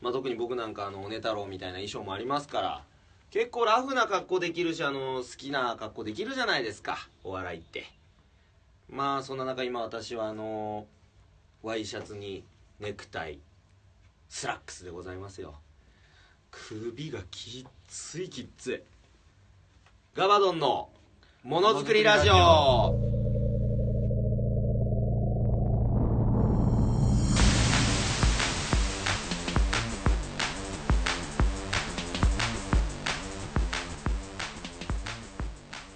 まあ、特に僕なんかあのおね太郎みたいな衣装もありますから結構ラフな格好できるしあの好きな格好できるじゃないですかお笑いって。まあそんな中今私はあのワイシャツにネクタイスラックスでございますよ。首がきっついきっつい。ガバドンのものづくりラジオ。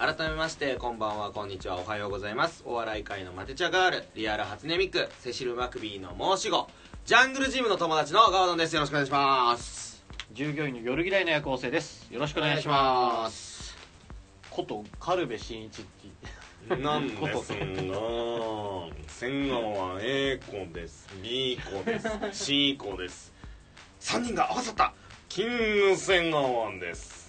改めましてこんばんはこんにちはおはようございます。お笑い界のマテ茶ガールリアル初音ミクセシル・マクビーの申し子ジャングルジムの友達のガバドンです。よろしくお願いします。従業員の夜嫌いの夜行性です。よろしくお願いします。こと軽部真一って。なんですが千川 A 子です。B 子です。C 子です。3人が合わさった。キング千川です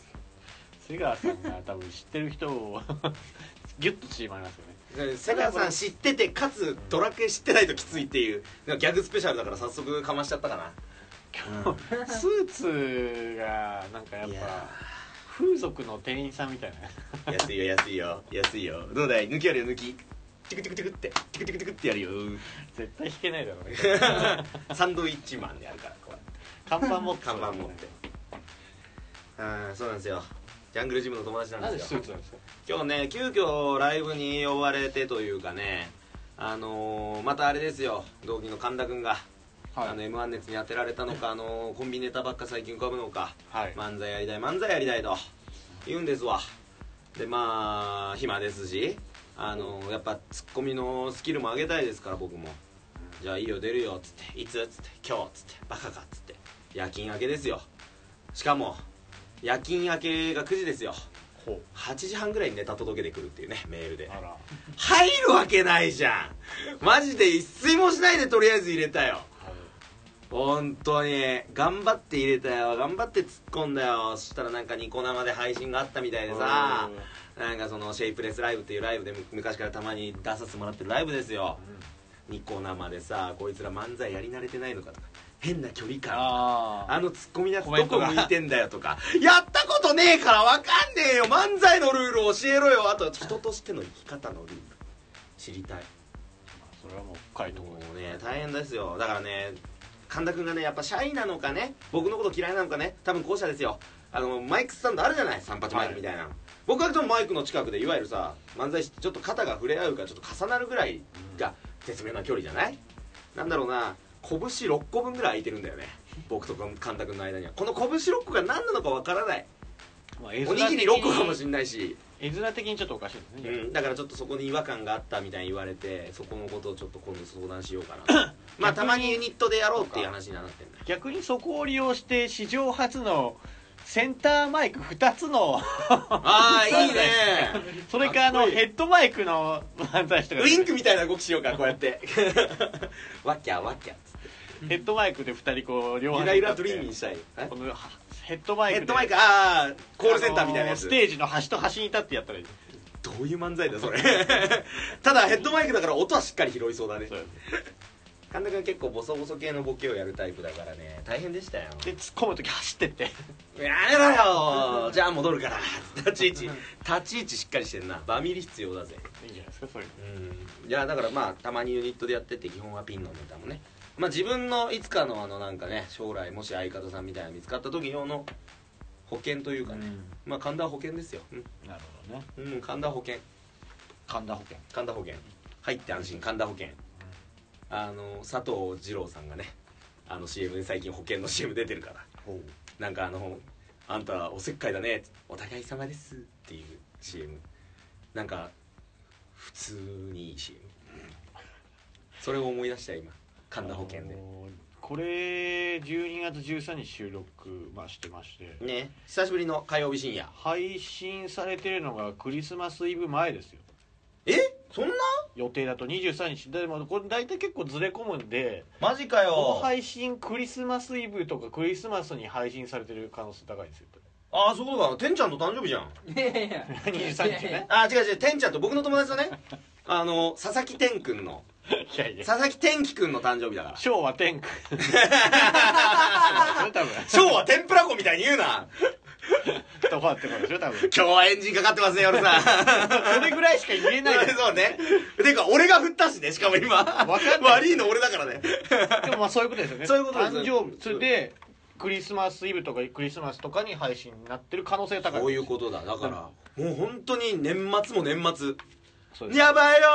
瀬川さんが多分知ってる人を ギュッと縮まりますよね。瀬川さん知っててかつドラクエ知ってないときついっていうギャグスペシャルだから早速かましちゃったかな。スーツがなんかやっいやぱ風俗の店員さんみたいな。安いよ安いよ安いよ。どうだい？抜きあるよ抜き。テクテクテクって。テクテクテクってやるよ。絶対弾けないだろうね。サンドイッチマンでやるからこうやって看板持って看板持って。ああそうなんですよジャングルジムの友達ななんんですよ今日ね急遽ライブに呼ばれてというかねあのー、またあれですよ。同期の神田君が、はい。あの m 1熱に当てられたのか、あのーコンビネタばっか最近浮かぶのかはい。漫才やりたい漫才やりたいと言うんですわ。でまあ暇ですしあのやっぱツッコミのスキルも上げたいですから僕も。じゃあいいよ出るよっつって。いつ？っつって。今日？っつって。バカか？っつって。夜勤明けですよ。しかも夜勤明けが9時ですよ。ほ8時半ぐらいにネタ届けてくるっていうねメールで。入るわけないじゃん。マジで一睡もしないでとりあえず入れたよ。本当に。頑張って入れたよ。頑張って突っ込んだよ。そしたらなんかニコ生で配信があったみたいでさ。なんかそのシェイプレスライブっていうライブで昔からたまに出させてもらってるライブですよ。ニコ生でさこいつら漫才やり慣れてないのかとか変な距離感ああのツッコミのやつどこ向いてんだよとかやったことねえからわかんねえよ。漫才のルール教えろよ。あと人としての生き方のルール知りたい。それはもう深いとこもろうね大変ですよ。だからね神田君がねやっぱシャイなのかね僕のこと嫌いなのかね多分後者ですよ。あのマイクスタンドあるじゃない？三八マイクみたいな、僕はでもマイクの近くでいわゆるさ漫才師ってちょっと肩が触れ合うかちょっと重なるぐらいが絶妙な距離じゃない？なんだろうな拳6個分ぐらい空いてるんだよね。僕と神田君の間には。この拳6個が何なのかわからない。まあ絵おにぎり6個かもれしんないし、絵面的にちょっとおかしいですねうん、だからちょっとそこに違和感があったみたいに言われてそこのことをちょっと今度相談しようかな まあたまにユニットでやろうっていう話にはなってんだよ逆にそこを利用して史上初のセンターマイク2つのああいいね。それかあのヘッドマイクの漫才師とか。ウインクみたいな動きしようかこうやって。ワッキャーワッキャーっヘッドマイクで2人こう両端ゆらゆらに立ってドリーミーしたい。えこのはヘッドマイクで。ヘッドマイクああコールセンターみたいなやつ。あのステージの端と端に立ってやったらいい。どういう漫才だそれ。ただヘッドマイクだから音はしっかり拾いそうだね。そう神田君結構ボソボソ系のボケをやるタイプだからね。大変でしたよ。で突っ込む時走ってって。やめろよ。じゃあ戻るから。立ち位置立ち位置しっかりしてんな。バミリ必要だぜ。いいんじゃないですかそれ。うん。いやだからまあたまにユニットでやってて基本はピンのネタもねまあ自分のいつかのあのなんかね将来もし相方さんみたいなの見つかった時用の保険というかね、まあ神田保険ですよ。なるほどね。うん、うん、神田保険。神田保険。神田保険。入って安心。神田保険。あの佐藤二郎さんがねあの CM で最近保険の CM 出てるから。なんかあの「あんたおせっかいだね」お互い様です」っていう CM なんか普通にいい CM それを思い出したよ今神田保険で。あのこれ12月13日収録、まあ、してまして。ね。久しぶりの火曜日深夜。配信されてるのがクリスマスイブ前ですよ。え？そんな？予定だと。23日。でもこれ大体結構ずれ込むんでマジかこのよ配信クリスマスイブとかクリスマスに配信されてる可能性高いですよああそうだ。てんちゃんと誕生日じゃん。いやいやいや。23日ね。あ違う違う。てんちゃんと僕の友達だね。あの佐々木天くんのいやいや。佐々木天気くんの誕生日だから。昭和天空 多分。昭和天ぷら粉みたいに言うな。とかってことでしょ多分。今日はエンジンかかってますね夜さん。それぐらいしか言えないよ。そうね。てか俺が振ったしねしかも今。かんない。悪いの俺だからね。でもまあそういうことですよね。そういうことです。誕生日それでクリスマスイブとかクリスマスとかに配信になってる可能性が高い。そういうことだ。だからもう本当に年末も年末やばいよ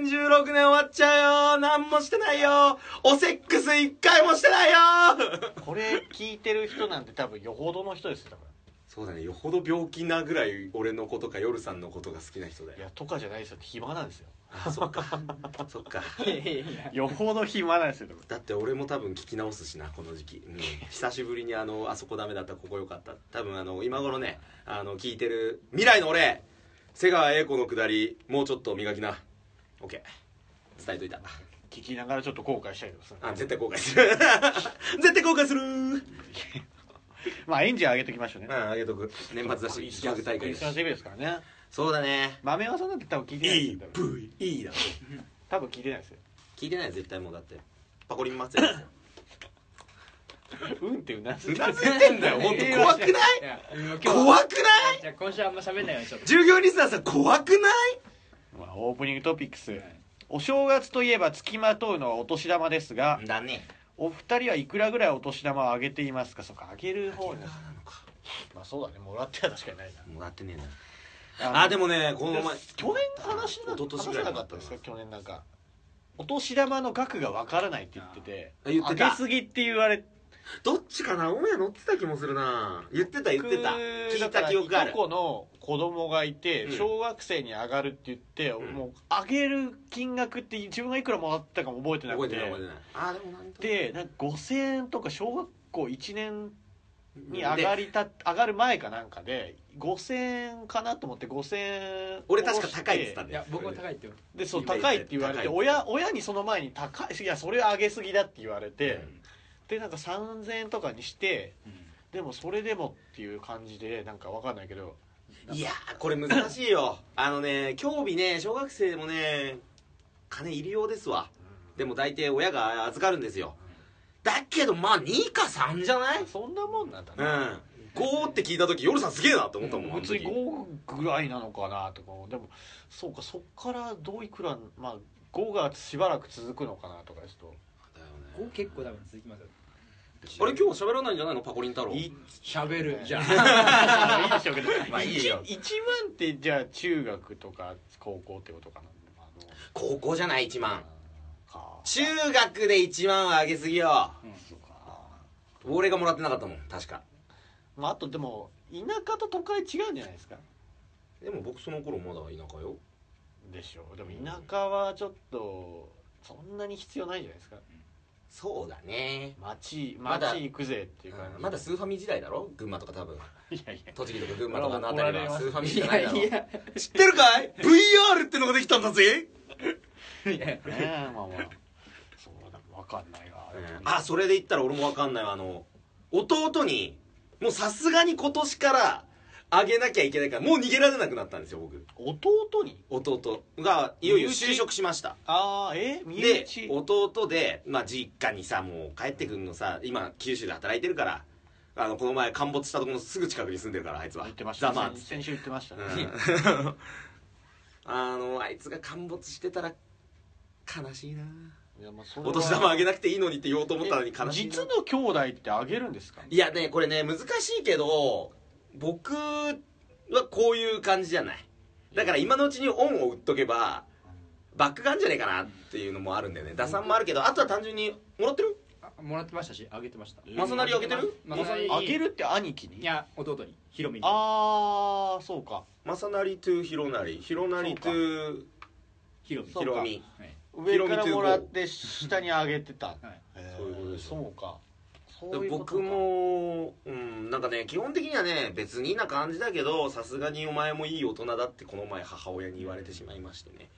2016年終わっちゃうよ何もしてないよおセックス一回もしてないよ これ聞いてる人なんて多分よほどの人ですよだかそうだねよほど病気なぐらい俺のことか夜さんのことが好きな人だいやとかじゃないですよ暇なんですよ。あそっか。そっか。いやいやいや。よほど暇なんですよだって俺も多分聞き直すしなこの時期、うん、久しぶりにあのあそこダメだったここ良かった。多分あの今頃ねあの聞いてる未来の俺瀬川栄子のくだりもうちょっと磨きな。OK 伝えといた。聞きながらちょっと後悔したりとかするあ絶対後悔する。絶対後悔する。うんまあエンジン上げときましょうね。あげとく。年末だしギャグ大会だし。クリスマスイブですからね。そうだね。豆はさんだって多分聞いてないですよ EVE だ多分聞いてないですよ。聞いてないよ絶対もうだって。パコリン祭りですようんってうなずうなずいてんだよ。本当。怖くない？怖くない？じゃあ今週あんま喋んないようにしよう従業員リスナーさん怖くない？まあ、オープニングトピックス、お正月といえば付きまとうのはお年玉ですがだね。お二人はいくらぐらいお年玉をあげていますか？そうかあげる方にな。のか。まあそうだねもらっては確かにないもらってねえな。なあでもねこの前去年話な一昨年ぐらい話なかったですか？去年なんか。お年玉の額がわからないって言っててあ言ってた。あげすぎって言われどっちかな？オンエア乗ってた気もするな。言ってた言ってた。聞いた記憶ある。いとこの子供がいてうん小学生に上がるって言って、ん。もうあげる金額って自分がいくらもらったかも覚えてな覚くて。えてない覚えてない。あでもなんとでなんか5000円とか小学校1年に上がりた上がる前かなんかで5000円かなと思って5000円俺確か高いって言ってたんいだよ。や僕も高いって言う。でそう高いって言われて高い親親にその前に高いいやそれは上げすぎだって言われて、うんでなんか3000円とかにしてでもそれでもっていう感じでなんかわかんないけど。いやーこれ難しいよ。あのね興味ね小学生でもね金入りようですわ。でも大体親が預かるんですよ。だけどまあ2か3じゃない？そんなもんなんだうな、ん。5って聞いた時夜さんすげえなって思ったもん、あの時。普通に5ぐらいなのかなとかでもそうかそっからどういくらまあ5がしばらく続くのかなとかですとこ結構多分続きますよ。あれ今日喋らないんじゃないの？パコリン太郎。い喋る。じゃ あいいでしょうけど。まあいいよ。一一番ってじゃあ中学とか高校ってことかな？高校じゃない1万か。中学で1万はあげすぎよ。そうか。俺がもらってなかったもん確か。まああとでも田舎と都会違うんじゃないですか？でも僕その頃まだ田舎よ。でしょう。でも田舎はちょっとそんなに必要ないじゃないですかそうだね。町まだ町行くぜっていう感じ。まだスーファミ時代だろ？群馬とか多分。いやいや。栃木とか群馬とかのあたりはスーファミいしかないだろやいや。知ってるかい？VR ってのができたんだぜ、いやねえまあまあ。そうだ分かんないわ、あそれで言ったら俺も分かんないわ。あの弟にもうさすがに今年からあげなきゃいけないからもう逃げられなくなったんですよ僕。弟に？弟がいよいよ就職しました。ああえ？身で内弟で、まあ、実家にさもう帰ってくるのさ今九州で働いてるからあのこの前陥没したところのすぐ近くに住んでるからあいつは。言ってました。ざまあ先先週言ってましたね、うん。あのあいつが陥没してたら悲しいな。いやまあそれはお年玉あげなくていいのにって言おうと思ったのに悲しいな。実の兄弟ってあげるんですか？いやねこれね難しいけど僕はこういう感じじゃない。だから今のうちに恩を売っとけばバックがあるんじゃねえかなっていうのもあるんだよね。打算もあるけどあとは単純にもらってる？あもらってましたしあげてました。マサナリあげてる？マサナリあげるって兄貴に？いや弟に。ヒロミに。ああそうか。マサナリトゥヒロナリ。ヒロナリトゥヒロミ。ヒロミ。はい上からもらって下に上げてた、はいそういうことでしょそうか僕もうんなんかね基本的にはね別にな感じだけどさすがにお前もいい大人だってこの前母親に言われてしまいましてね。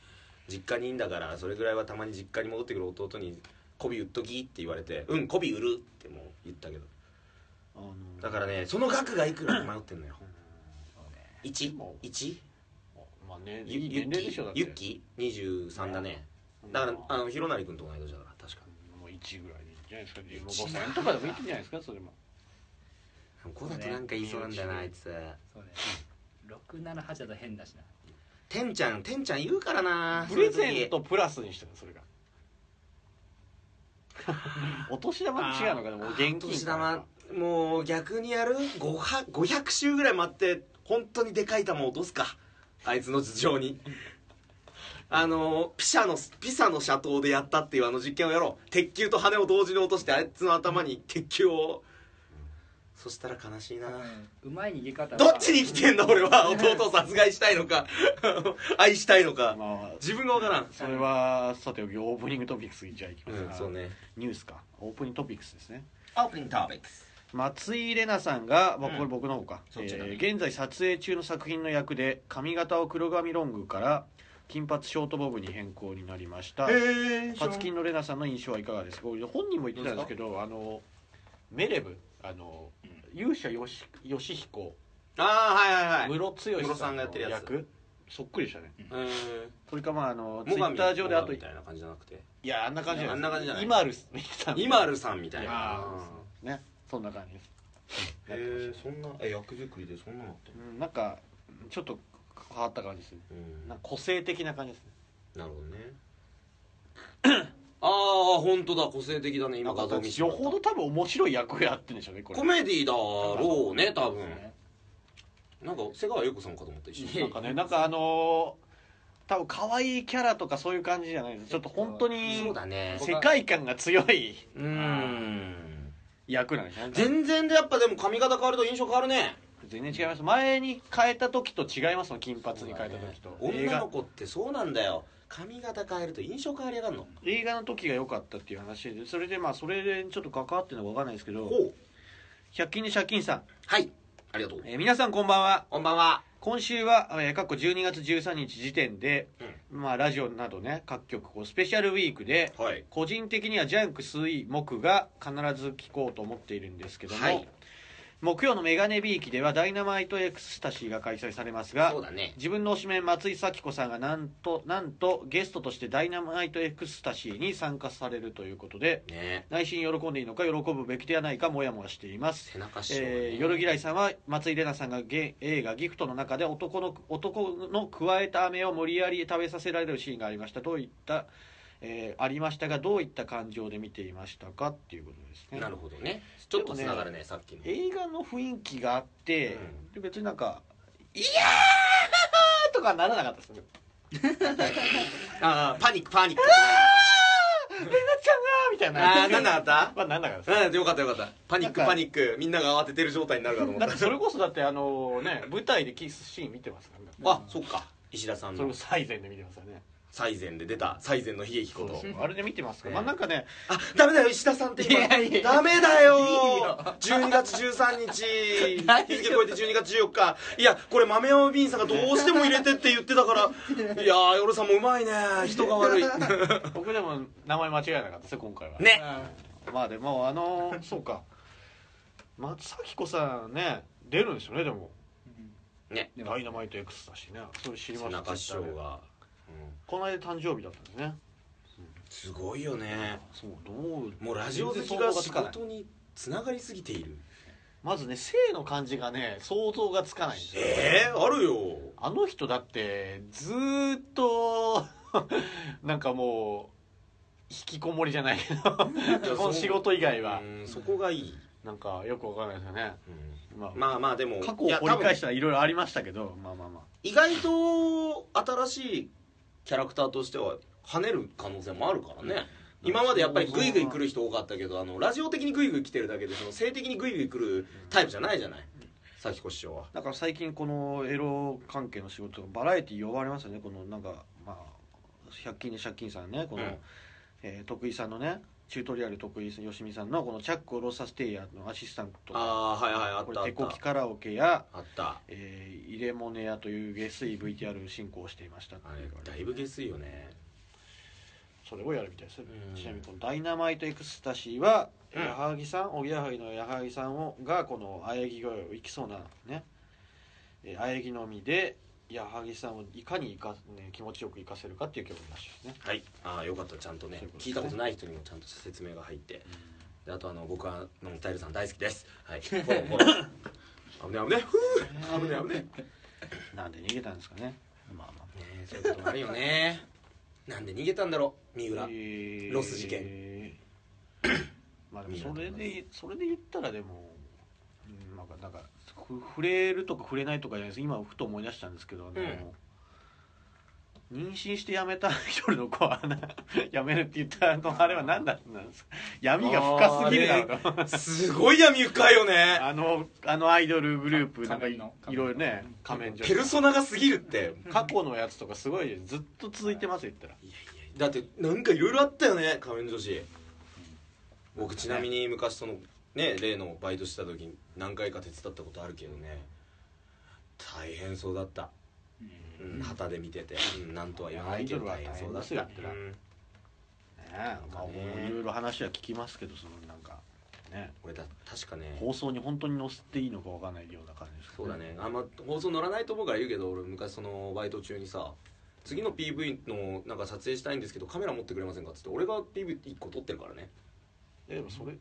実家にいいんだからそれぐらいはたまに実家に戻ってくる弟に「媚び売っとき」って言われて「うん媚び売る」ってもう言ったけど。あのだからねその額がいくら迷ってんのよ。そうね 1?1? まあねゆいいゆっき年齢でしょだって。ゆっき23だね。だからあの広成君と同い年だから確か。もう1ぐらいじゃないですか15歳とかでもいいんじゃないですかそれも。こうだとなんか言いそうなんだよなあいつ。そうね。678だと変だしな。てんちゃんてんちゃん言うからなプレゼントプラスにしてるそれが。お年玉って違うのかなもう現金お年玉もう逆にやる？500, 500周ぐらい待って本当にでかい球落とすか。あいつの頭上にあのピシャのピサの斜塔でやったっていうあの実験をやろう。鉄球と羽を同時に落としてあいつの頭に鉄球を。そしたら悲しいな。うまい逃げ方はどっちに生きてんだ俺は。弟を殺害したいのか。愛したいのか。まあ自分が分からん。それはさておきオープニングトピックスじゃあいきますか、うんそうね。ニュースか。オープニングトピックスですね。オープニングトピックス。松井玲奈さんが、まあ、うん。これ僕の方か、そっちだね。えー現在撮影中の作品の役で髪型を黒髪ロングから金髪ショートボブに変更になりました。へパツキンの玲奈さんの印象はいかがですか？本人も言ってたんですけどあのメレブあの、勇者よし義彦ああはいはいはい。ムロツヨシムロささんがやってるやつ。役？そっくりでしたね。えーそれかまああのツイッター上であといみたいな感じじゃなくて。やあんな感じじゃあんな感じじゃない。イマルスみたいなイマルさんみたいな。ねそんな感じです。へえそんなえ役作りでそんなのってうんなんかちょっと変わった感じですね。うん。なんか個性的な感じですね。なるほどね。ああ本当だ。個性的だね。今画像見よほど多分面白い役やってんでしょうねこれ。コメディだろうね多分。ね。なんか瀬川優子さんかと思った。一瞬なんかねなんかあのー多分可愛いキャラとかそういう感じじゃないですちょっと本当にそうだね。世界観が強いうーん。役なんですね。全然でやっぱでも髪型変わると印象変わるね全然違います。前に変えた時と違いますもん金髪に変えた時と、映画。女の子ってそうなんだよ。髪型変えると印象変わりやがんの映画の時が良かったっていう話でそれでまあそれでちょっと関わってるのか分かんないですけどほう。100均で借金さん、はい。ありがとう。えー皆さんこんばんは。こんばんは。今週は、えー、過去12月13日時点で、まあ、ラジオなどね各局こうスペシャルウィークではい。個人的にはジャンク水木が必ず聞こうと思っているんですけども、はい木曜のメガネびいきではダイナマイトエクスタシーが開催されますがそうだね。自分の推しメン松井咲子さんがなんとなんとゲストとしてダイナマイトエクスタシーに参加されるということでね。内心喜んでいいのか喜ぶべきではないかモヤモヤしています。背中師匠、ね。えー、夜嫌いさんは松井玲奈さんがゲ映画「ギフト」の中で男の男の咥えた飴を無理やり食べさせられるシーンがありました。どういった、えーありましたがどういった感情で見ていましたかっていうことですね。なるほどね。ちょっとつながるねさっきの。映画の雰囲気があって、うん。で別になんか「いやー!」とかならなかったですね ああパニックパニック「玲奈ちゃんが!」みたいな。ああなんなかった？まあなんなかったうんよかったよかった。パニックパニック。みんなが慌ててる状態になるかと思った。それこそだってあのね舞台でキスシーン見てますからね。あそっか。石田さんの。それこそ最前で見てますよね最前で出た最前の悲劇こと。あれで見てますか？まあなんかねあダメだよ石田さんって今。いやいやダメだよ。いいよ12月13日。日付超えて12月14日。いやこれ豆山ビーンさんがどうしても入れてって言ってたから。いやー夜さんもうまいね。人が悪い。僕でも名前間違えなかったですよ今回は。ね。まあでもあのーそうか。松咲子さんね出るんですよねでも。ね。ダイナマイト X だしね。それ知りました背中師匠が、うんこの間誕生日だったんですね。すごいよね。そうどうもうラジオ好きが仕事につながりすぎている。まずね性の感じがね想像がつかないんですよ。えー、あるよ。あの人だってずーっと なんかもう引きこもりじゃないけどこの仕事以外は。うんそこがいい、なんかよくわかんないですよね、うん。まあ、まあまあでも過去を掘り返したらいろいろありましたけどまあまあまあ。意外と新しいキャラクターとしては跳ねる可能性もあるからね。今までやっぱりグイグイ来る人多かったけどあのラジオ的にグイグイ来てるだけでその性的にグイグイ来るタイプじゃないじゃない？咲子師匠は。だから最近このエロ関係の仕事がバラエティー呼ばれますよね。このなんかまあ100均で借金さんねこの、うん。えー徳井さんのねチュートリアル徳井よしみさんのこのチャックをロサステイヤーのアシスタントああーはいはいあっこたあった。れ手こきカラオケや、あった。えー入れ物屋という下水 VTR 進行をしていました。あれだいぶ下水よね。それをやるみたいです、うん。ちなみにこのダイナマイトエクスタシーは、うん。矢作さんおぎやはぎの矢作さんをがこの喘ぎ声をいきそうなねえー喘ぎのみで矢作さんをいかにいか、ね、気持ちよく生かせるかっていう曲らしいですね。はい。ああよかったちゃんとね。ね。聞いたことない人にもちゃんと説明が入って。であとあの僕はノンタイルさん大好きです。はい。フォローフォロー危ね危ねふう。危ね危ねなんで逃げたんですかね。まあまあ。ねえそういうこともあるよね。なんで逃げたんだろう三浦。えー。ロス事件。まあでもそれでそれで言ったらでも、うん、なんかなんかふ触れるとか触れないとかじゃないです。今ふと思い出したんですけど、あの妊娠して辞めた一人の子はな 辞めるって言ったあのあれは何だったんですか？闇が深すぎるすごい闇深いよね。あのあのアイドルグループなんかいろいろね仮面女ペルソナが過ぎるって。過去のやつとかすごいずっと続いてますよ言ったら。いやいやだってなんかいろいろあったよね仮面女子。僕ちなみに昔そのね例のバイトした時に何回か手伝ったことあるけどね大変そうだった、うん、旗で見てて、うん、なんとは言わないけど大アイドルは変そうだっ大変ですよた、うん。ねえまあいろいろ話は聞きますけどそのなんかね。俺だ確かね。放送に本当に載せていいのかわかんないような感じですそうだね。あんま放送乗らないと思うから言うけど俺昔そのバイト中にさ次の PV のなんか撮影したいんですけどカメラ持ってくれませんかっつって俺が PV1 個撮ってるからね。えでもそれ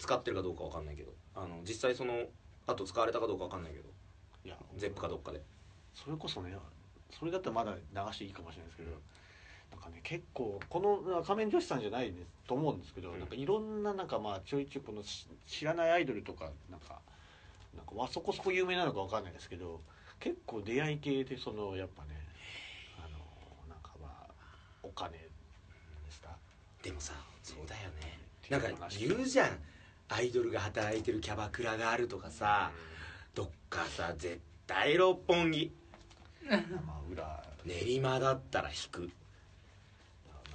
使ってるかどうかわかんないけど。あの実際そのあと使われたかどうかわかんないけど。いやゼップかどっかで。それこそねそれだったらまだ流していいかもしれないですけどなんかね結構この仮面女子さんじゃないですと思うんですけど、うん。なんかいろんななんかまあちょいちょいこのし知らないアイドルとかなんかなんかわそこそこ有名なのかわかんないですけど結構出会い系でそのやっぱねあのなんかまあお金ですか？でもさそうだよね。なんか言うじゃんアイドルが働いてるキャバクラがあるとかさどっかさ絶対六本木。まあ裏。練馬だったら引く。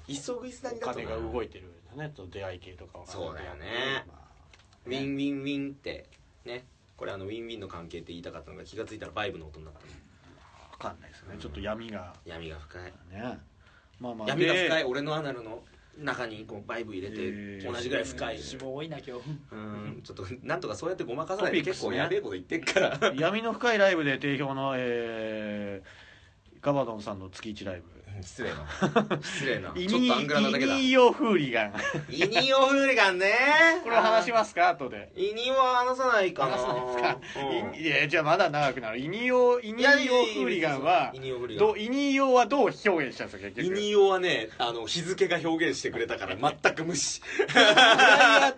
急ぐいすだにだとお金が動いてるねその出会い系とかわかんないそうだよね。まあ。ウィンウィンウィンってね。これあのウィンウィンの関係って言いたかったのが気が付いたらバイブの音の中にわかんないですね。ちょっと闇が。闇が深い。ね。まあまあ。闇がで深い。俺のアナルの中にこうバイブ入れて同じぐらい深い。脂肪多いな今日。うん。ちょっとなんとかそうやってごまかさないで結構やべえこと言ってっから。闇の深いライブで定評の、えー、ガバドンさんの月1ライブ失礼な。失礼な。イちょっとアングラなだけだ。イニヨフーリガンイニオフーリガンね。これを話しますか？後で。イニオは話さないかな。話さないですか？いやじゃあまだ長くなる。イニヨイニヨフーリガンはイニオフーリガンどうイニヨはどう表現したんですか結イ局ニオはねあの日付が表現してくれたから 全く無視。あ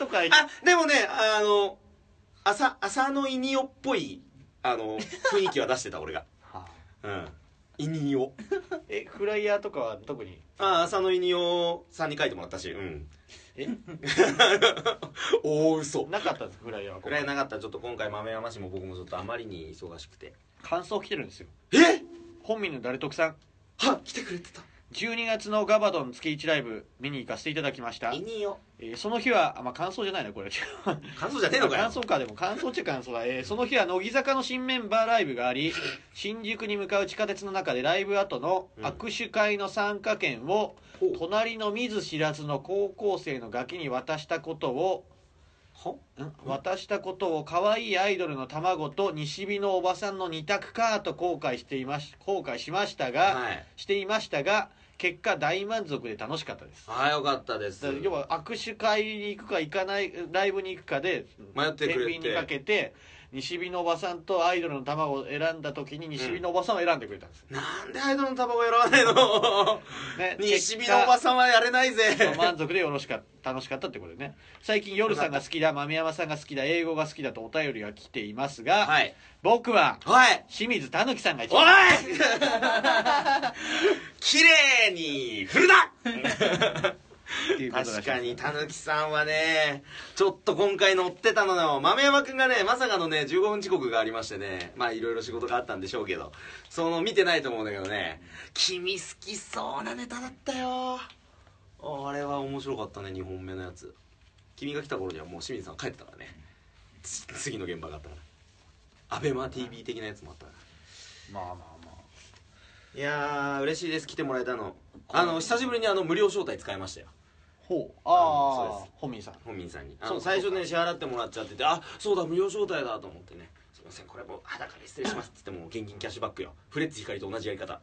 でもねあの朝朝のイニオっぽいあの雰囲気は出してた俺が。はあ。うんイニオえフライヤーとかは特に？あ朝のイニオさんに書いてもらったし。うん。え？大嘘。なかったんですフライヤーは？くらいなかった。ちょっと今回豆山市も僕もちょっとあまりに忙しくて。感想来てるんですよ。え？本民の誰徳さん。は来てくれてた12月のガバドン月1ライブ見に行かせていただきました。イ、ニオえーその日はあまあ感想じゃないなこれ。感想じゃねえのかよ。感想かでも。感想っちゃ感想だ、えーその日は乃木坂の新メンバーライブがあり新宿に向かう地下鉄の中でライブ後の握手会の参加券をほう。隣の見ず知らずの高校生のガキに渡したことをは？ん？渡したことを可愛いアイドルの卵と西日のおばさんの二択かと後悔していまし後悔しましたが、はい。していましたが結果大満足で楽しかったです。ああよかったです。要は握手会に行くか行かないライブに行くかで迷ってくれて。にかけて西日のおばさんとアイドルの卵を選んだ時に西日のおばさんを選んでくれたんです、なんでアイドルの卵選ばないの？ね 西日のおばさんはやれないぜ。満足でよろしかった楽しかったってことでね。最近夜さんが好きだ豆山さんが好きだ英語が好きだとお便りが来ていますが、はい。僕ははい。清水たぬきさんが一おい！番 綺麗に振るな！確かにたぬきさんはねちょっと今回乗ってたのよ。豆山くんがねまさかのね15分遅刻がありましてねまあいろいろ仕事があったんでしょうけど。その見てないと思うんだけどね君好きそうなネタだったよ。あれは面白かったね2本目のやつ。君が来た頃にはもう清水さん帰ってたからね。つ次の現場があったから。アベマ t v 的なやつもあったから。まあまあまあいやー嬉しいです。来てもらえたの。あの久しぶりにあの無料招待使いましたよ。ほう。あああそうです。本民さん。本民さんに。あそうかの最初ね支払ってもらっちゃっててあそうだ無料招待だと思ってね。すいませんこれもう裸で失礼しますっつってもう現金キャッシュバックよ。フレッツ光と同じやり方。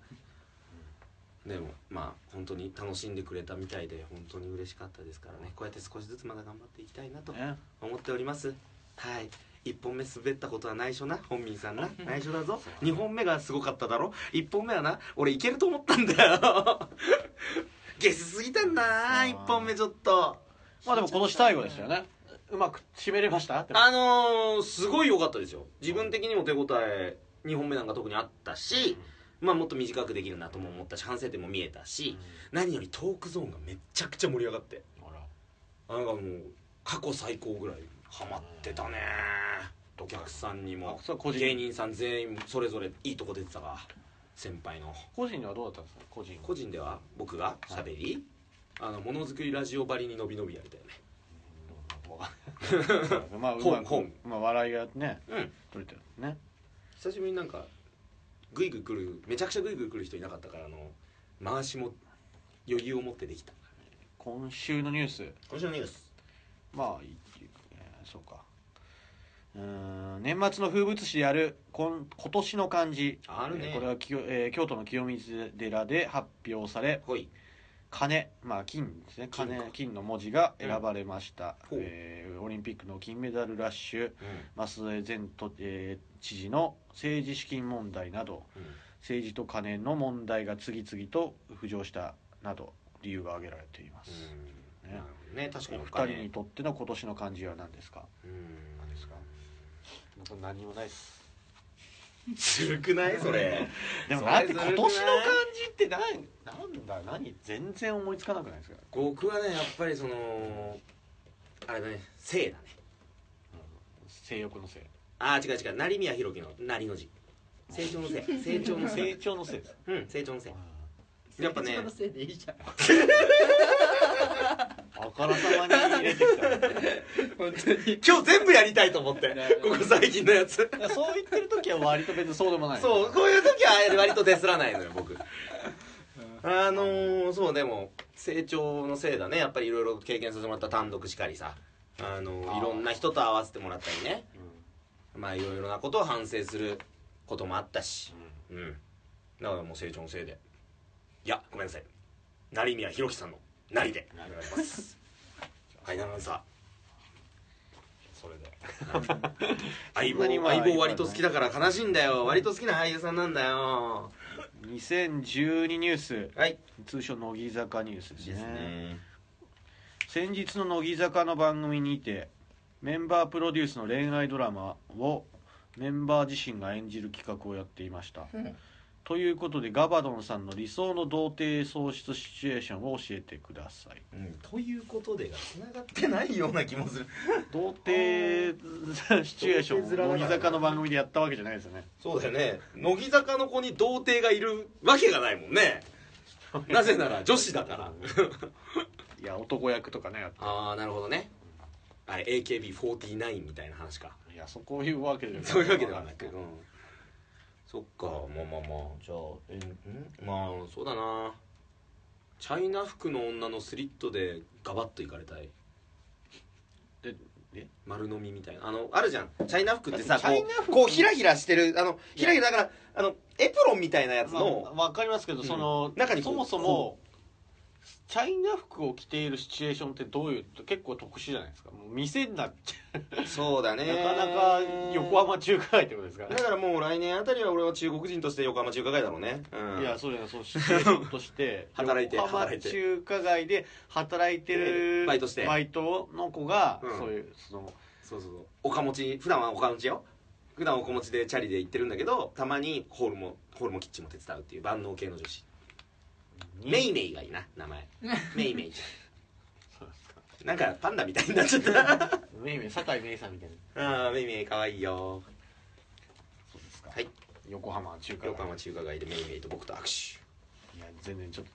でもまあ本当に楽しんでくれたみたいで本当に嬉しかったですからね。こうやって少しずつまだ頑張っていきたいなとね。思っております。はい1本目滑ったことは内緒な本民さんな。内緒だぞ。2本目がすごかっただろ。1本目はな俺いけると思ったんだよ。ゲスすぎたんだな1本目ちょっと。まあでも今年最後ですよね。うまく締めれました？あのー、すごい良かったですよ。自分的にも手応え2本目なんか特にあったし、まあもっと短くできるなとも思ったし反省点も見えたし、何よりトークゾーンがめっちゃくちゃ盛り上がって。ほら。あなんかもう過去最高ぐらいハマってたね。お客さんにも。芸人さん全員それぞれいいとこ出てたわ。先輩の。個人ではどうだったんですか？個人個人では僕がしゃべり、あのものづくりラジオばりに伸び伸びやりたいよねまあ 本本。まあ笑いがねうん。取れてるね。久しぶりになんかグイグイ来るめちゃくちゃグイグイ来る人いなかったからあの回しも余裕を持ってできた。今週のニュース。今週のニュースまあえーそうか。うーん年末の風物詩である今今年の漢字。あるね。えーこれは清、えー京都の清水寺で発表され金まあ金ですね。金か。金金の文字が選ばれました、うん。えーオリンピックの金メダルラッシュう増江前都、えー知事の政治資金問題などん、うん。政治と金の問題が次々と浮上したなど理由が挙げられています、うん。ね。なるほどね確かお二にお金。人にとっての今年の漢字は何ですか？うん。何ですか？僕何もないです。ずるくない？それ。でもそれなんで今年の漢字って何なんだ？何？全然思いつかなくないですか？僕はねやっぱりそのあれだね性だね。性欲のせいああ違う違う。成宮弘樹の成の字。成長のせい 成長のせい成長のせいですうん成長のせいやっぱね成長のせいでいいじゃん あからさまに 入れてきた本当に。今日全部やりたいと思ってここ最近のやつ。そう言ってる時は割と別にそうでもない。そうこういう時は割とデスらないのよ僕。あのー、そうでも成長のせいだね。やっぱりいろいろ経験させてもらった単独しかりさ。あのあー。いろんな人と会わせてもらったりね。まあいろいろなことを反省することもあったし。うん。だからもう成長のせいで。いやごめんなさい。成宮弘樹さんの成でお願いしますはいアナウンサそれで。ー 相棒相棒割と好きだから悲しいんだよ。割と好きな俳優さんなんだよ。2012ニュース。はい。通称乃木坂ニュースですね。ですね。先日の乃木坂の番組にてメンバープロデュースの恋愛ドラマをメンバー自身が演じる企画をやっていました、ということでガバドンさんの理想の童貞喪失シチュエーションを教えてください。うん、ということでが繋がってないような気もする。童貞シチュエーション乃木坂の番組でやったわけじゃないですよね。そうだよね。乃木坂の子に童貞がいるわけがないもんね。なぜなら女子だから。いや男役とかねああなるほどね。あれ AKB49 みたいな話か。いやそこいうわけでそういうわけではなく、うん、そっか。まあまあまあ。じゃあえん？まあそうだな。チャイナ服の女のスリットでガバッといかれたい。でえ？丸飲みみたいな。あのあるじゃん。チャイナ服ってさチャイナ服こうこうひらひらしてるあのひらひらだからあのエプロンみたいなやつの、まあ、わかりますけど、うん。その中にこそうもそもチャイナ服を着ているシチュエーションってどういう結構特殊じゃないですか？もう店になっちゃそうだう、ね。なかなか横浜中華街ってことですか？だからもう来年あたりは俺は中国人として横浜中華街だろうね、うん、いやそうじゃないそうシチュエーションとして。働いて横浜中華街で働いてるバイトして。バイトの子が、うん。そういうそのそうそうそう。おかもち普段はおかもちよ。普段おかもちでチャリで行ってるんだけどたまにホールもホールもキッチンも手伝うっていう万能系の女子メイメイがいいな名前。メイメイちなんかパンダみたいになっちゃった。めいめい酒井めいさんみたいな。ああめいめいかわいいよ。そうですか。はい。横浜中華横浜中華街でめいめいと僕と握手全然ちょっ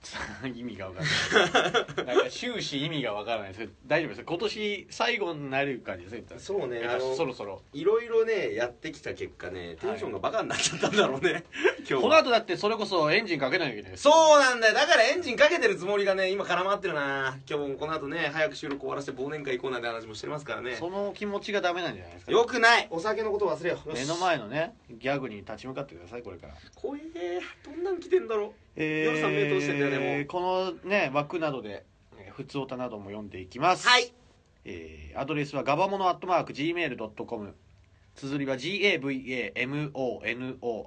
と意味が分からないなんか終始意味が分からない。ですけど大丈夫です今年最後になる感じですねそうねそろそろ。いろいろねやってきた結果ねテンションがバカになっちゃったんだろうね、今日は。この後だってそれこそエンジンかけないといけないそうなんだよ。だからエンジンかけてるつもりがね今絡まってるな。今日もこの後ね早く収録終わらせて忘年会行こうなんて話もしてますからね。その気持ちがダメなんじゃないですか？よくない。お酒のこと忘れよう。目の前のねギャグに立ち向かってくださいこれから。怖えどんなん来てんだろうえ夜さん目通してんだよねもう。このね枠などでえー普通歌なども読んでいきます。はい。えーアドレスはガバモノアットマーク Gmail.com 綴りは GAVAMONO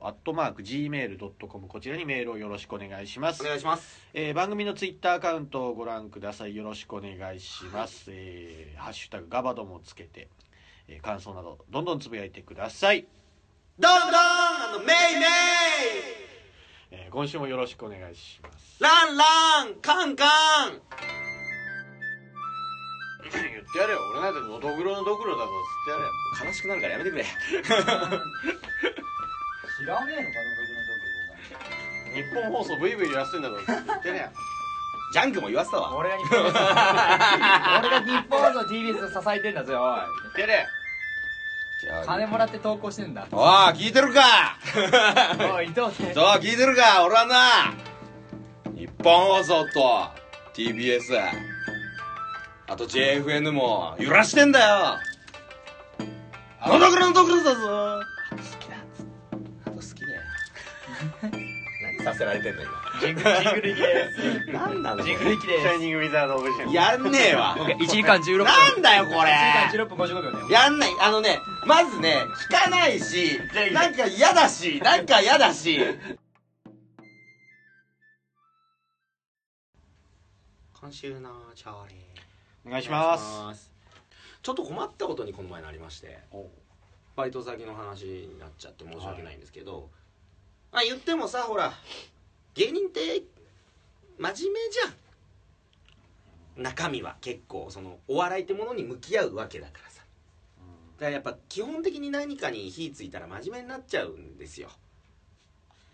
アットマーク Gmail.com こちらにメールをよろしくお願いします。お願いします。えー番組のツイッターアカウントをご覧ください。よろしくお願いします、えーハッシュタグガバドもつけて、えー感想などどんどんつぶやいてください、どんどんあのメイメイえー今週もよろしくお願いします。ランランカンカン。言ってやれよ。俺なんてのどぐろのどぐろだぞ。つってやれよ。悲しくなるからやめてくれ。知らねえのかな日本放送ブイブイ言わせてんだぞ。言ってやれよ。ジャンクも言わせたわ。俺が日本放送俺が日本放送 TBS を支えてんだぞおい。言ってやれよ金もらって投稿してんだ。おい聞いてるか？おい伊藤ねそう聞いてるか？俺はな日本放送と TBS あと JFN も揺らしてんだよ。のどぐろのどぐろだぞさせられてんのジングルジングル行きです。今何なの？ジングル行きでシャイニングウィザード・オブ・シェンやんねえわ。1時間16分。なんだよこ1時れ間16分55秒だよ。やんない。あのねまずね聞かないしなんか嫌だし なんか嫌だし。今週のチャーリー。お願いします。す。ちょっと困ったことにこの前なりましてバイト先の話になっちゃって申し訳ないんですけど、まあ言ってもさほら芸人って真面目じゃん。中身は結構そのお笑いってものに向き合うわけだからさ。だからやっぱ基本的に何かに火ついたら真面目になっちゃうんですよ。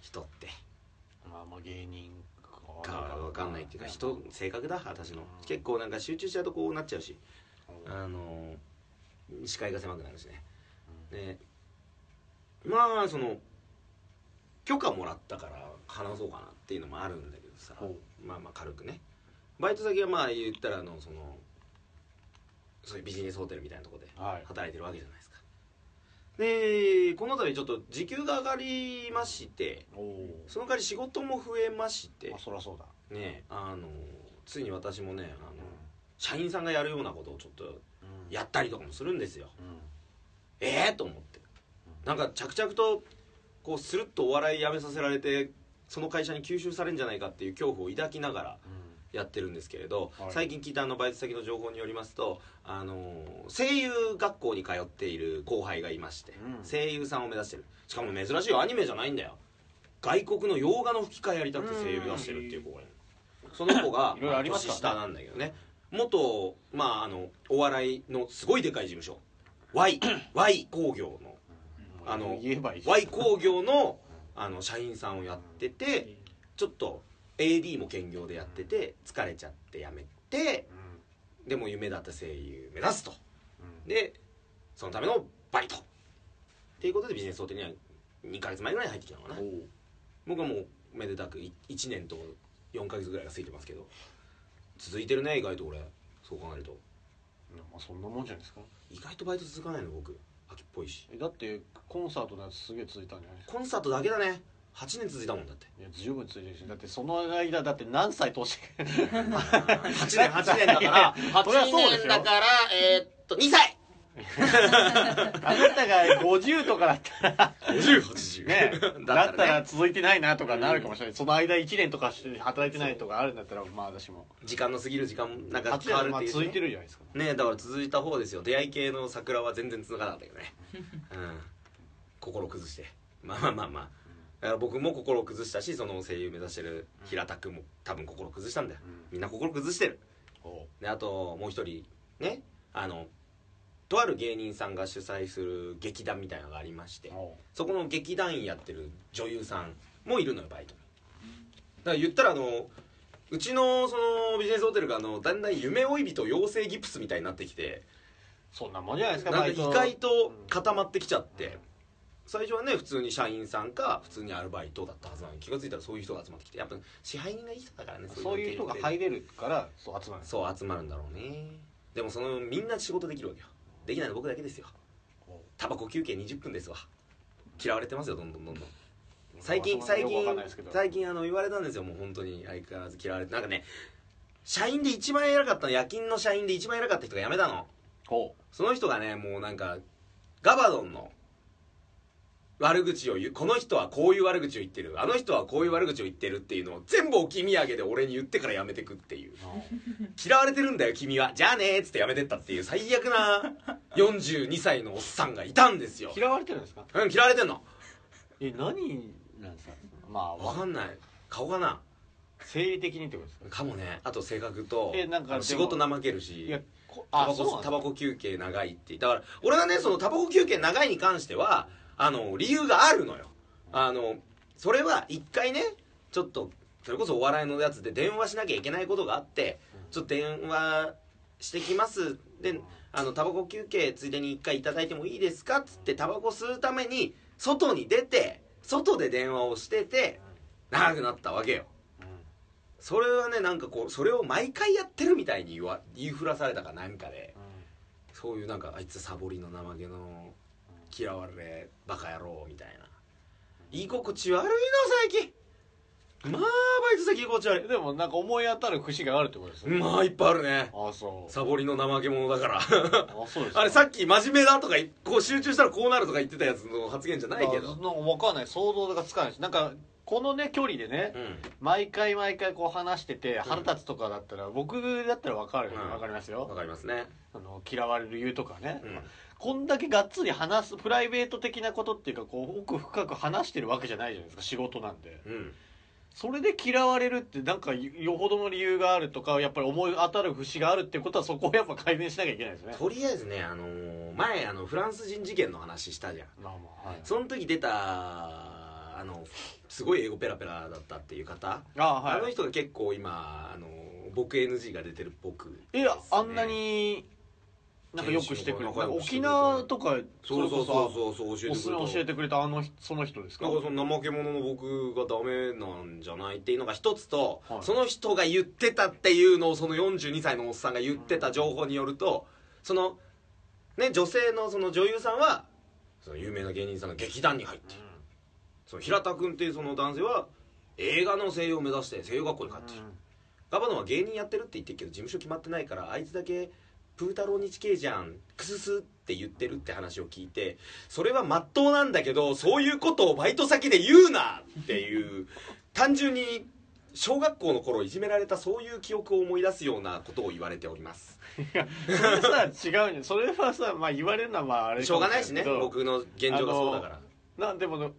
人って。まあまあ芸人か分かんないっていうか人性格だ私の。結構なんか集中しちゃうとこうなっちゃうし。あの視界が狭くなるしね。でまあその許可もらったから話そうかなっていうのもあるんだけどさ。ほまあまあ軽くね。バイト先はまあ言ったらあのそのそういうビジネスホテルみたいなところではい。働いてるわけじゃないですか。でこの度ちょっと時給が上がりましてその代わり仕事も増えましてまあそりゃそうだ。ねあのついに私もねあの社員さんがやるようなことをちょっとやったりとかもするんですよ。ええと思って。なんか着々とこうスルッとお笑いやめさせられてその会社に吸収されるんじゃないかっていう恐怖を抱きながらやってるんですけれど、はい。最近聞いたあのバイト先の情報によりますとあの声優学校に通っている後輩がいまして、うん。声優さんを目指してる。しかも珍しいよアニメじゃないんだよ。外国の洋画の吹き替えやりたくて声優目指してるっていう子がいるその子が 年下なんだけどね。元まああのお笑いのすごいでかい事務所。Y, y 工業のあの Y 工業のあの社員さんをやっててちょっと AD も兼業でやってて疲れちゃって辞めてでも夢だった声優目指すと。でそのためのバイト。っていうことでビジネスホテルには2ヶ月前ぐらいに入ってきたのかな。僕はもうめでたく1年と4ヶ月ぐらいが過ぎてますけど。続いてるね意外と俺。そう考えると。まあそんなもんじゃないですか。意外とバイト続かないの僕秋っぽいし。えだってコンサートのやつすげえ続いたんじゃない？コンサートだけだね。8年続いたもんだって。いや十分続いてるし。だってその間だって何歳通して？8年8年だから。そりゃそうでしょ8年だからえーっと2歳 あなたが50とかだったら。5080 ね。だったらね。続いてないなとかなるかもしれない、その間1年とかして働いてないとかあるんだったらまあ私も。時間の過ぎる時間なんか8変わるっていう続いてるじゃないですか。ねだから続いた方ですよ。出会い系の桜は全然続かなかったけどね。うん。心崩して。まあまあまあまあ。だから僕も心を崩したしその声優目指してる平田君も多分心崩したんだよ。みんな心崩してる。であともう一人ねあのとある芸人さんが主催する劇団みたいなのがありましてそこの劇団員やってる女優さんもいるのよバイトに。だから言ったらあのうちのそのビジネスホテルがあのだんだん夢追い人養成ギプスみたいになってきてそんなもんじゃないですかなんか意外と固まってきちゃって最初はね普通に社員さんか普通にアルバイトだったはずなのに気が付いたらそういう人が集まってきてやっぱ支配人がいい人だからねそういう人が入れるからそう集まる。そう集まるんだろうね。でもそのみんな仕事できるわけよできないの僕だけですよ。タバコ休憩20分ですわ。嫌われてますよどんどんどんどん。最近最近最近あの言われたんですよもう本当に。相変わらず嫌われて。なんかね社員で一番偉かったの夜勤の社員で一番偉かった人が辞めたの。ほその人がねもうなんかガバドンの悪口を言うこの人はこういう悪口を言ってる。あの人はこういう悪口を言ってるっていうのを全部置き土産で俺に言ってからやめてくっていう。嫌われてるんだよ君は。じゃあねーっつってやめてったっていう。最悪な42歳のおっさんがいたんですよ。う嫌われてるんですか？うん嫌われてんの。え何なんですか？まあわかんない。顔かな？生理的にってことですか？かもね。あと性格とえなんか仕事怠けるしいやこタバコあそうなんタバコ休憩長いって。だから俺はねそのタバコ休憩長いに関してはあの理由があるのよ。あのそれは一回ねちょっとそれこそお笑いのやつで電話しなきゃいけないことがあってちょっと電話してきます。であのタバコ休憩ついでに一回いただいてもいいですかっつってタバコ吸うために外に出て外で電話をしてて長くなったわけよ。それはねなんかこうそれを毎回やってるみたいに言わ言いふらされたかなんかで。そういうなんかあいつサボりの怠けの嫌われバカ野郎みたいな。居心地悪いの最近。まあバイト先居心地悪でもなんか思い当たる節があるってことですいね。まあいっぱいあるね。あそう。サボりの怠け者だから。あそうですか。あれさっき真面目だとかいこう集中したらこうなるとか言ってたやつの発言じゃないけど。あなんか分かんない。想像がつかないしなんかこのね距離でねうん。毎回毎回こう話してて腹立つとかだったら、僕だったら分かる、うん。分かりますわよかりますね。あの嫌われる理由とかね、うんこんだけがっつり話すプライベート的なことっていうかこう奥深く話してるわけじゃないじゃないですか仕事なんでうん。それで嫌われるってなんかよほどの理由があるとかやっぱり思い当たる節があるってことはそこをやっぱ改善しなきゃいけないですね。とりあえずねあのー前あのフランス人事件の話したじゃん。まあまあはいその時出たあのすごい英語ペラペラだったっていう方、あはいあの人が結構今あの僕 NG が出てるっぽくいやあんなになんかよくしてくれ沖縄とかそうそうそうそうそう教えてくれ教えてくれたあの人その人ですか？なんかその怠け者の僕がダメなんじゃないっていうのが一つと、はい。その人が言ってたっていうのをその42歳のおっさんが言ってた情報によるとそのね女性のその女優さんはその有名な芸人さんが劇団に入ってるその平田君っていうその男性は映画の声優を目指して声優学校に通ってる、ガバノンは芸人やってるって言ってるけど事務所決まってないからあいつだけプー太郎日系じゃんクススって言ってるって話を聞いてそれは真っ当なんだけどそういうことをバイト先で言うなっていう単純に小学校の頃いじめられたそういう記憶を思い出すようなことを言われております。それさ違うね。それはさまあ言われるのはまああれしょうがないしね。僕の現状がそうだから。なんでもね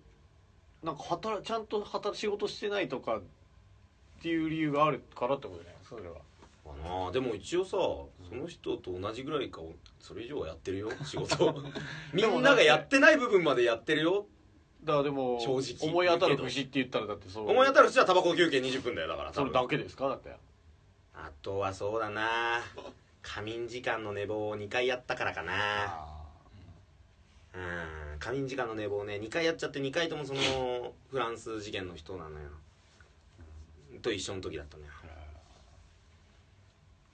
なんか働ちゃんと働仕事してないとかっていう理由があるからってことねそれは。かなでも一応さその人と同じぐらいかそれ以上はやってるよ 仕事。みんながやってない部分までやってるよ。だからでも正直思い当たる節って言ったらだってそう。思い当たる人はタバコ休憩20分だよだからそれだけですかだって。あとはそうだな。仮眠時間の寝坊を2回やったからかな。うん。仮眠時間の寝坊ね。2回やっちゃって2回ともそのフランス事件の人なのよ。と一緒の時だったのよ、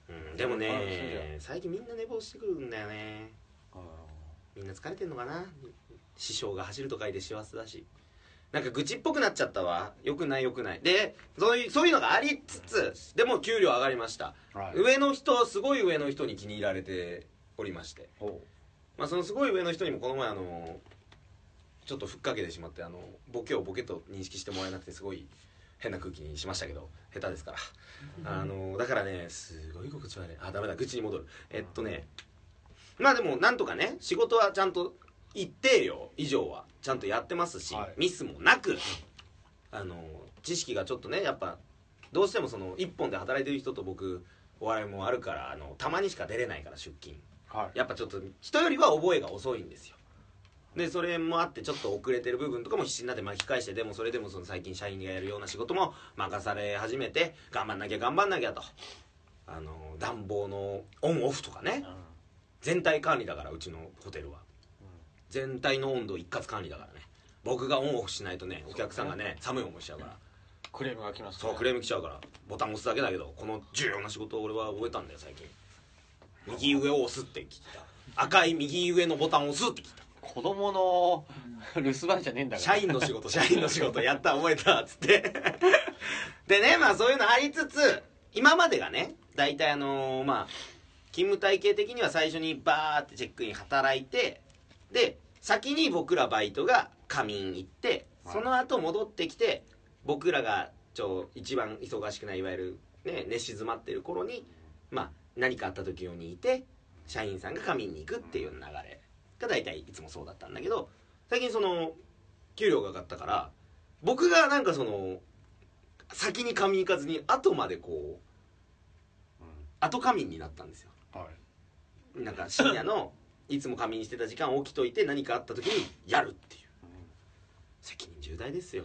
うん、でもね最近みんな寝坊してくるんだよね。みんな疲れてんのかな？師匠が走ると書いて幸せだし。なんか愚痴っぽくなっちゃったわ。よくないよくない。でそういうそういうのがありつつでも給料上がりました。はい。上の人すごい上の人に気に入られておりまして。ほまあそのすごい上の人にもこの前あのちょっとふっかけてしまってあのボケをボケと認識してもらえなくてすごい変な空気にしましたけど下手ですから。あのだからねすごい心地悪い。あダメだ愚痴に戻る。えっとねまあでもなんとかね仕事はちゃんと一定量以上は。ちゃんとやってますし、はい。ミスもなく。あの知識がちょっとねやっぱどうしてもその一本で働いてる人と僕お笑いもあるからあのたまにしか出れないから出勤。はい。やっぱちょっと人よりは覚えが遅いんですよでそれもあってちょっと遅れてる部分とかも必死になって巻き返してでもそれでもその最近社員がやるような仕事も任され始めて頑張んなきゃ頑張んなきゃと。あの暖房のオンオフとかね。全体管理だからうちのホテルは。全体の温度一括管理だからね。僕がオンオフしないとねお客さんがね寒い思いしちゃうから。クレームが来ますそうクレーム来ちゃうから。ボタン押すだけだけどこの重要な仕事を俺は覚えたんだよ最近。右上を押すって聞いた。赤い右上のボタンを押すって聞いた子供の留守番じゃねえんだから。社員の仕事社員の仕事やった覚えたっつって。でねまあそういうのありつつ今までがね大体あのーまあ勤務体系的には最初にバーってチェックイン働いてで先に僕らバイトが仮眠行ってはい。その後戻ってきて僕らがちょ一番忙しくないいわゆるね寝静まってる頃にまあ何かあった時用にいて社員さんが仮眠に行くっていう流れが大体いつもそうだったんだけど最近その給料が上がったから僕がなんかその先に仮眠行かずに後までこう後仮眠になったんですよ。はい。なんか深夜のいつも仮眠してた時間起きといて何かあった時にやるっていう。責任重大ですよ。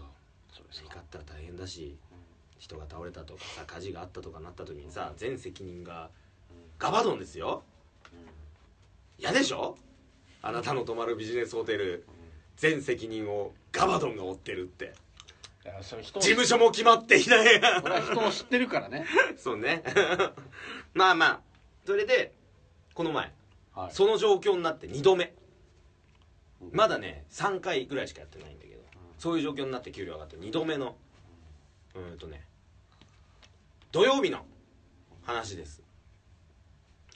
そうですか。何かあったら大変だし人が倒れたとかさ火事があったとかなった時にさ全責任がガバドンですよ。嫌でしょ？あなたの泊まるビジネスホテル全責任をガバドンが負ってるって。事務所も決まっていない。これは人を知ってるからね。そうね。まあまあ。それでこの前。はい。その状況になって2度目。まだね3回ぐらいしかやってないんだけど。そういう状況になって給料上がって2度目の。うーんとね。土曜日の話です。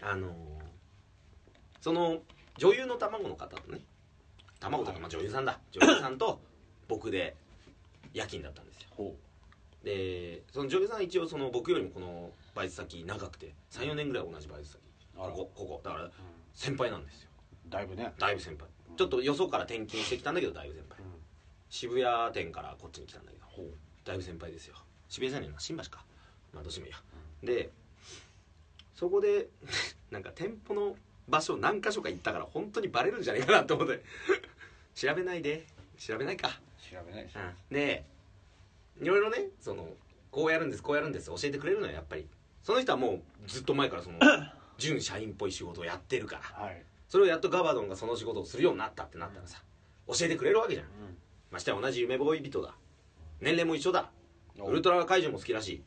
あのーその女優の卵の方とね卵とかまあ女優さんだ。女優さんと僕で夜勤だったんですよ。ほでその女優さんは一応その僕よりもこのバイト先長くて34年ぐらい同じバイト先。ここここ。だから先輩なんですよ。うだいぶね。だいぶ先輩。ちょっとよそから転勤してきたんだけどだいぶ先輩。渋谷店からこっちに来たんだけど。だいぶ先輩ですよ。渋谷じゃねえな新橋か。まあどうしてもいいや。でそこで なんか店舗の場所何箇所か行ったから本当にバレるんじゃねえかなと思って。調べないで。調べないか。調べないですでいろいろねそのこうやるんですこうやるんです教えてくれるのよやっぱり。その人はもうずっと前からその 準社員っぽい仕事をやってるから。はい。それをやっとガバドンがその仕事をするようになったってなったらさ教えてくれるわけじゃん。うん。ましてや同じ夢ボーイ人だ。年齢も一緒だ。おウルトラ怪獣も好きだし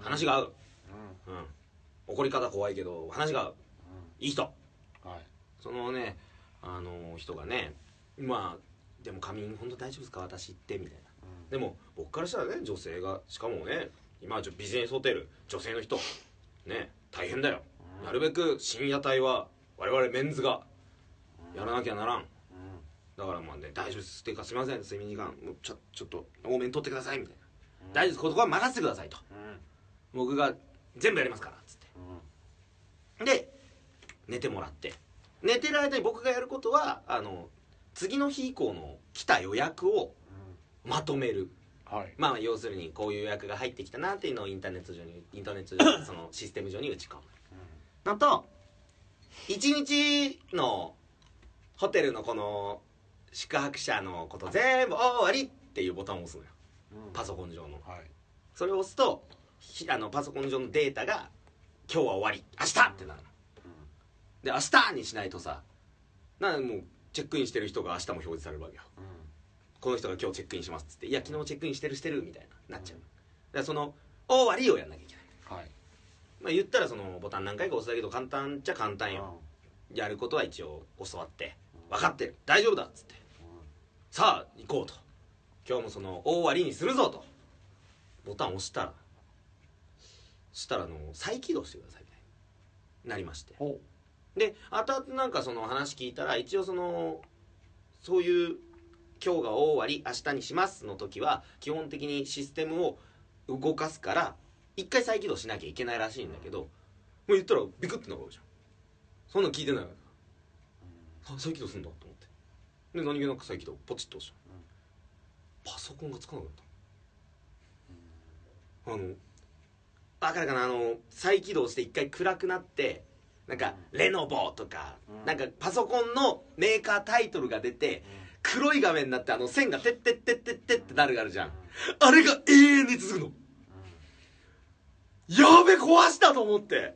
話が合う、うん。うん、怒り方怖いけど話が合う。いい人はい。そのねあの人がねまあでも仮眠本当大丈夫ですか？私ってみたいな。でも僕からしたらね女性がしかもね今はちょビジネスホテル女性の人ね大変だよ。なるべく深夜帯は我々メンズがやらなきゃならん。だからまあね大丈夫です。っていうかすいません。睡眠時間もうちょちょっと多めに取ってください。みたいな。大丈夫です。ここは任せてくださいと。僕が全部やりますからつって。で寝てもらって。寝てる間に僕がやることはあの次の日以降の来た予約をまとめる。はい。まあ要するにこういう予約が入ってきたなっていうのをインターネット上にインターネット上そのシステム上に打ち込む。のと1日のホテルのこの宿泊者のこと全部終わりっていうボタンを押すのよ。パソコン上の。はい。それを押すとひあのパソコン上のデータが今日は終わり。明日ってなるので明日にしないとさなんもうチェックインしてる人が明日も表示されるわけよ。この人が今日チェックインしますっつっていや昨日チェックインしてるしてるみたいななっちゃうだからその終わりをやんなきゃいけない。はい。まあ言ったらそのボタン何回か押すだけど簡単っちゃ簡単よ。やることは一応教わって分かってる。大丈夫だっつって。さあ行こうと。今日もその大終わりにするぞと。ボタン押したらそしたらあの再起動してくださいみたいになりまして。ほで後々なんかその話聞いたら一応そのそういう今日が大終わり明日にしますの時は基本的にシステムを動かすから一回再起動しなきゃいけないらしいんだけどもう言ったらビクッてなるわけじゃん。そんなん聞いてないからさ再起動すんだと思って。で何気なく再起動ポチッと押した。パソコンがつかなかった。あのわかるかな？あの再起動して一回暗くなってなんかレノボとか、うん。なんかパソコンのメーカータイトルが出て黒い画面になってあの線がてってってってってってなるがあるじゃんあれが永遠に続くのやべ壊したと思って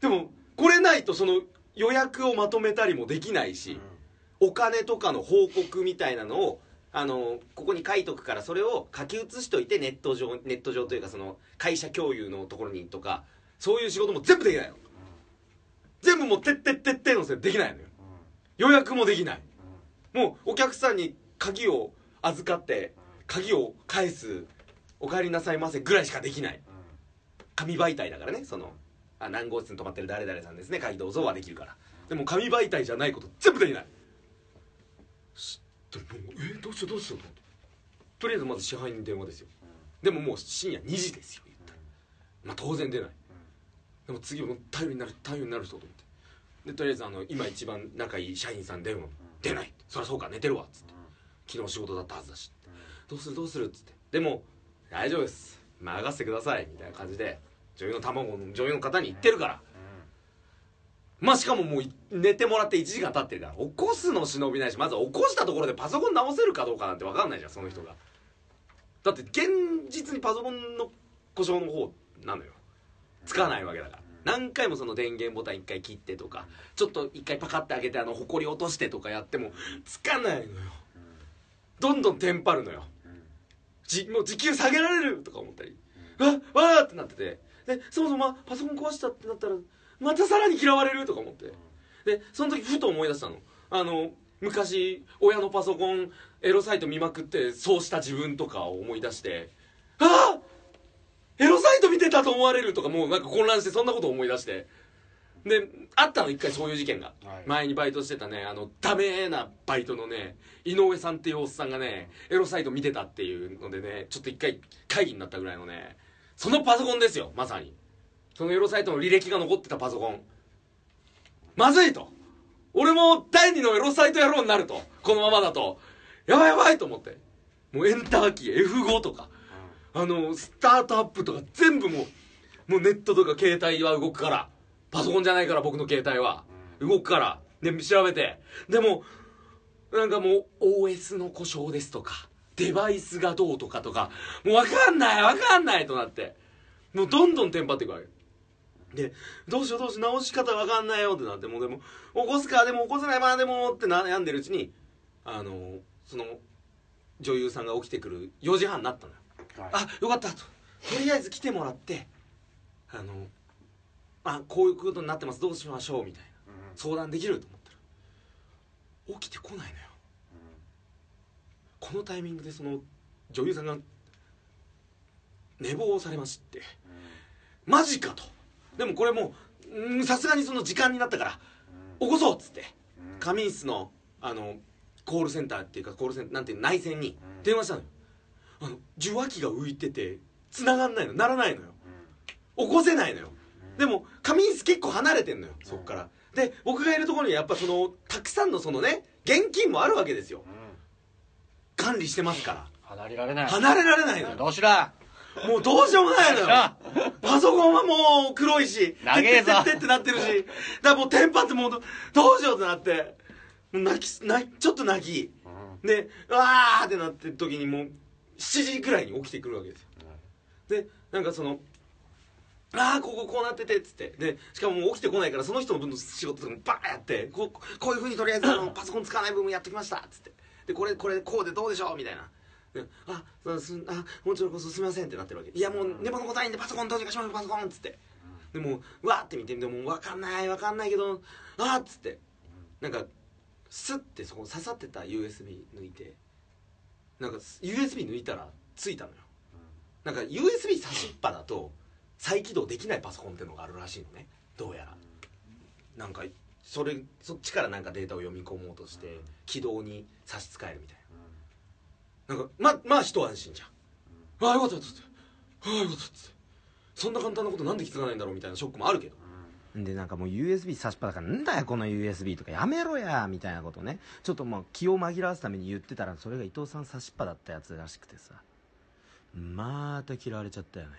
でもこれないとその予約をまとめたりもできないし、お金とかの報告みたいなのをあのここに書いとくからそれを書き写しといてネット上ネット上というかその会社共有のところにとかそういう仕事も全部できないの全部もうてってってってのせいでできないのよ。予約もできない。もうお客さんに鍵を預かって鍵を返すお帰りなさいませぐらいしかできない。紙媒体だからねそのあ何号室に泊まってる誰々さんですね。鍵どうぞはできるから。でも紙媒体じゃないこと全部できない。しでもえどうしようどうしようと思って。とりあえずまず支配人に電話ですよ。でももう深夜2時ですよ言ったら。まあ当然出ないでも次も頼りになる頼りになる人と思って。でとりあえずあの今一番仲いい社員さん電話出ない。そりゃそうか寝てるわっつって。昨日仕事だったはずだしどうするどうするっつって。でも大丈夫です。任せてくださいみたいな感じで女優の卵の女優の方に言ってるから。まあしかももうい寝てもらって1時間経ってるから起こすの忍びないしまず起こしたところでパソコン直せるかどうかなんて分かんないじゃんその人が。だって現実にパソコンの故障の方なのよつかないわけだから。何回もその電源ボタン1回切ってとかちょっと1回パカッて開けてあの埃落としてとかやってもつかないのよ。どんどんテンパるのよ。じもう時給下げられるとか思ったり。わっわーってなってて。でそもそもパソコン壊したってなったらまたさらに嫌われるとか思って。でその時ふと思い出したの。あの昔親のパソコンエロサイト見まくってそうした自分とかを思い出して。ああエロサイト見てたと思われるとかもうなんか混乱してそんなことを思い出して。であったの一回そういう事件が、はい。前にバイトしてたねあのダメなバイトのね井上さんっていうおっさんがねエロサイト見てたっていうのでねちょっと一回会議になったぐらいのねそのパソコンですよまさに。そのエロサイトの履歴が残ってたパソコン。まずいと。俺も第二のエロサイト野郎になると。このままだと。やばいやばいと思って。もうエンターキー F5 とかあのスタートアップとか全部もうもうネットとか携帯は動くからパソコンじゃないから僕の携帯は。動くからで調べて。でもなんかもう OS の故障ですとかデバイスがどうとかとかもう分かんない分かんないとなって。もうどんどんテンパっていくわけ。でどうしようどうしよう直し方分かんないよ。ってなってもうでも起こすかでも起こせないまあでもって悩んでるうちにあのその女優さんが起きてくる4時半になったのよ。あよかった。ととりあえず来てもらってあのあこういうことになってます。どうしましょう。みたいな。相談できると思ったら起きてこないのよ。このタイミングでその女優さんが寝坊されましてマジかと。でもこれもううんさすがにその時間になったから起こそうっつって仮眠室のあのコールセンターっていうかコールセンターなんていうの内線に電話したのよあの受話器が浮いてて繋がんないの。ならないのよ。起こせないのよ。でも仮眠室結構離れてんのよ。そっから。で僕がいるところにやっぱそのたくさんのそのね現金もあるわけですよ。管理してますから。離れられない。離れられないのよ。どうしらもうどうしようもないのよ。なパソコンはもう黒いし長えぞ。てってなってるしだからもうテンパってもうどどうしようってなって泣き泣きちょっと泣き。でうわーってなってる時にもう7時くらいに起きてくるわけですよ。でなんかそのああこここうなっててっつって。でしかももう起きてこないからその人の分の仕事とかもバーンやってこうこういうふうにとりあえずあのパソコン使わない部分やってきましたっつって。でこれこれこうでどうでしょうみたいな。であそうすあもちろんこそすみませんってなってるわけ。いやもう寝坊のことないんでパソコンどうにかしましょうパソコンっつって。でもうわーって見てでも分かんない分かんないけどあーっつって。なんかスッてそこ刺さってた USB 抜いてなんか USB 抜いたらついたのよ。なんか USB 差しっぱだと再起動できないパソコンっていうのがあるらしいのね。どうやら。なんかそれそっちからなんかデータを読み込もうとして起動に差し支えるみたいな。なんかままあ一安心じゃん。ああよかったっつってああよかったっつってそんな簡単なことなんで気づかないんだろうみたいなショックもあるけど。でなんかもう USB 差しっぱだからなんだよこの USB とかやめろやみたいなことね。ちょっとまあ気を紛らわすために言ってたらそれが伊藤さん差しっぱだったやつらしくてさ。また嫌われちゃったよね。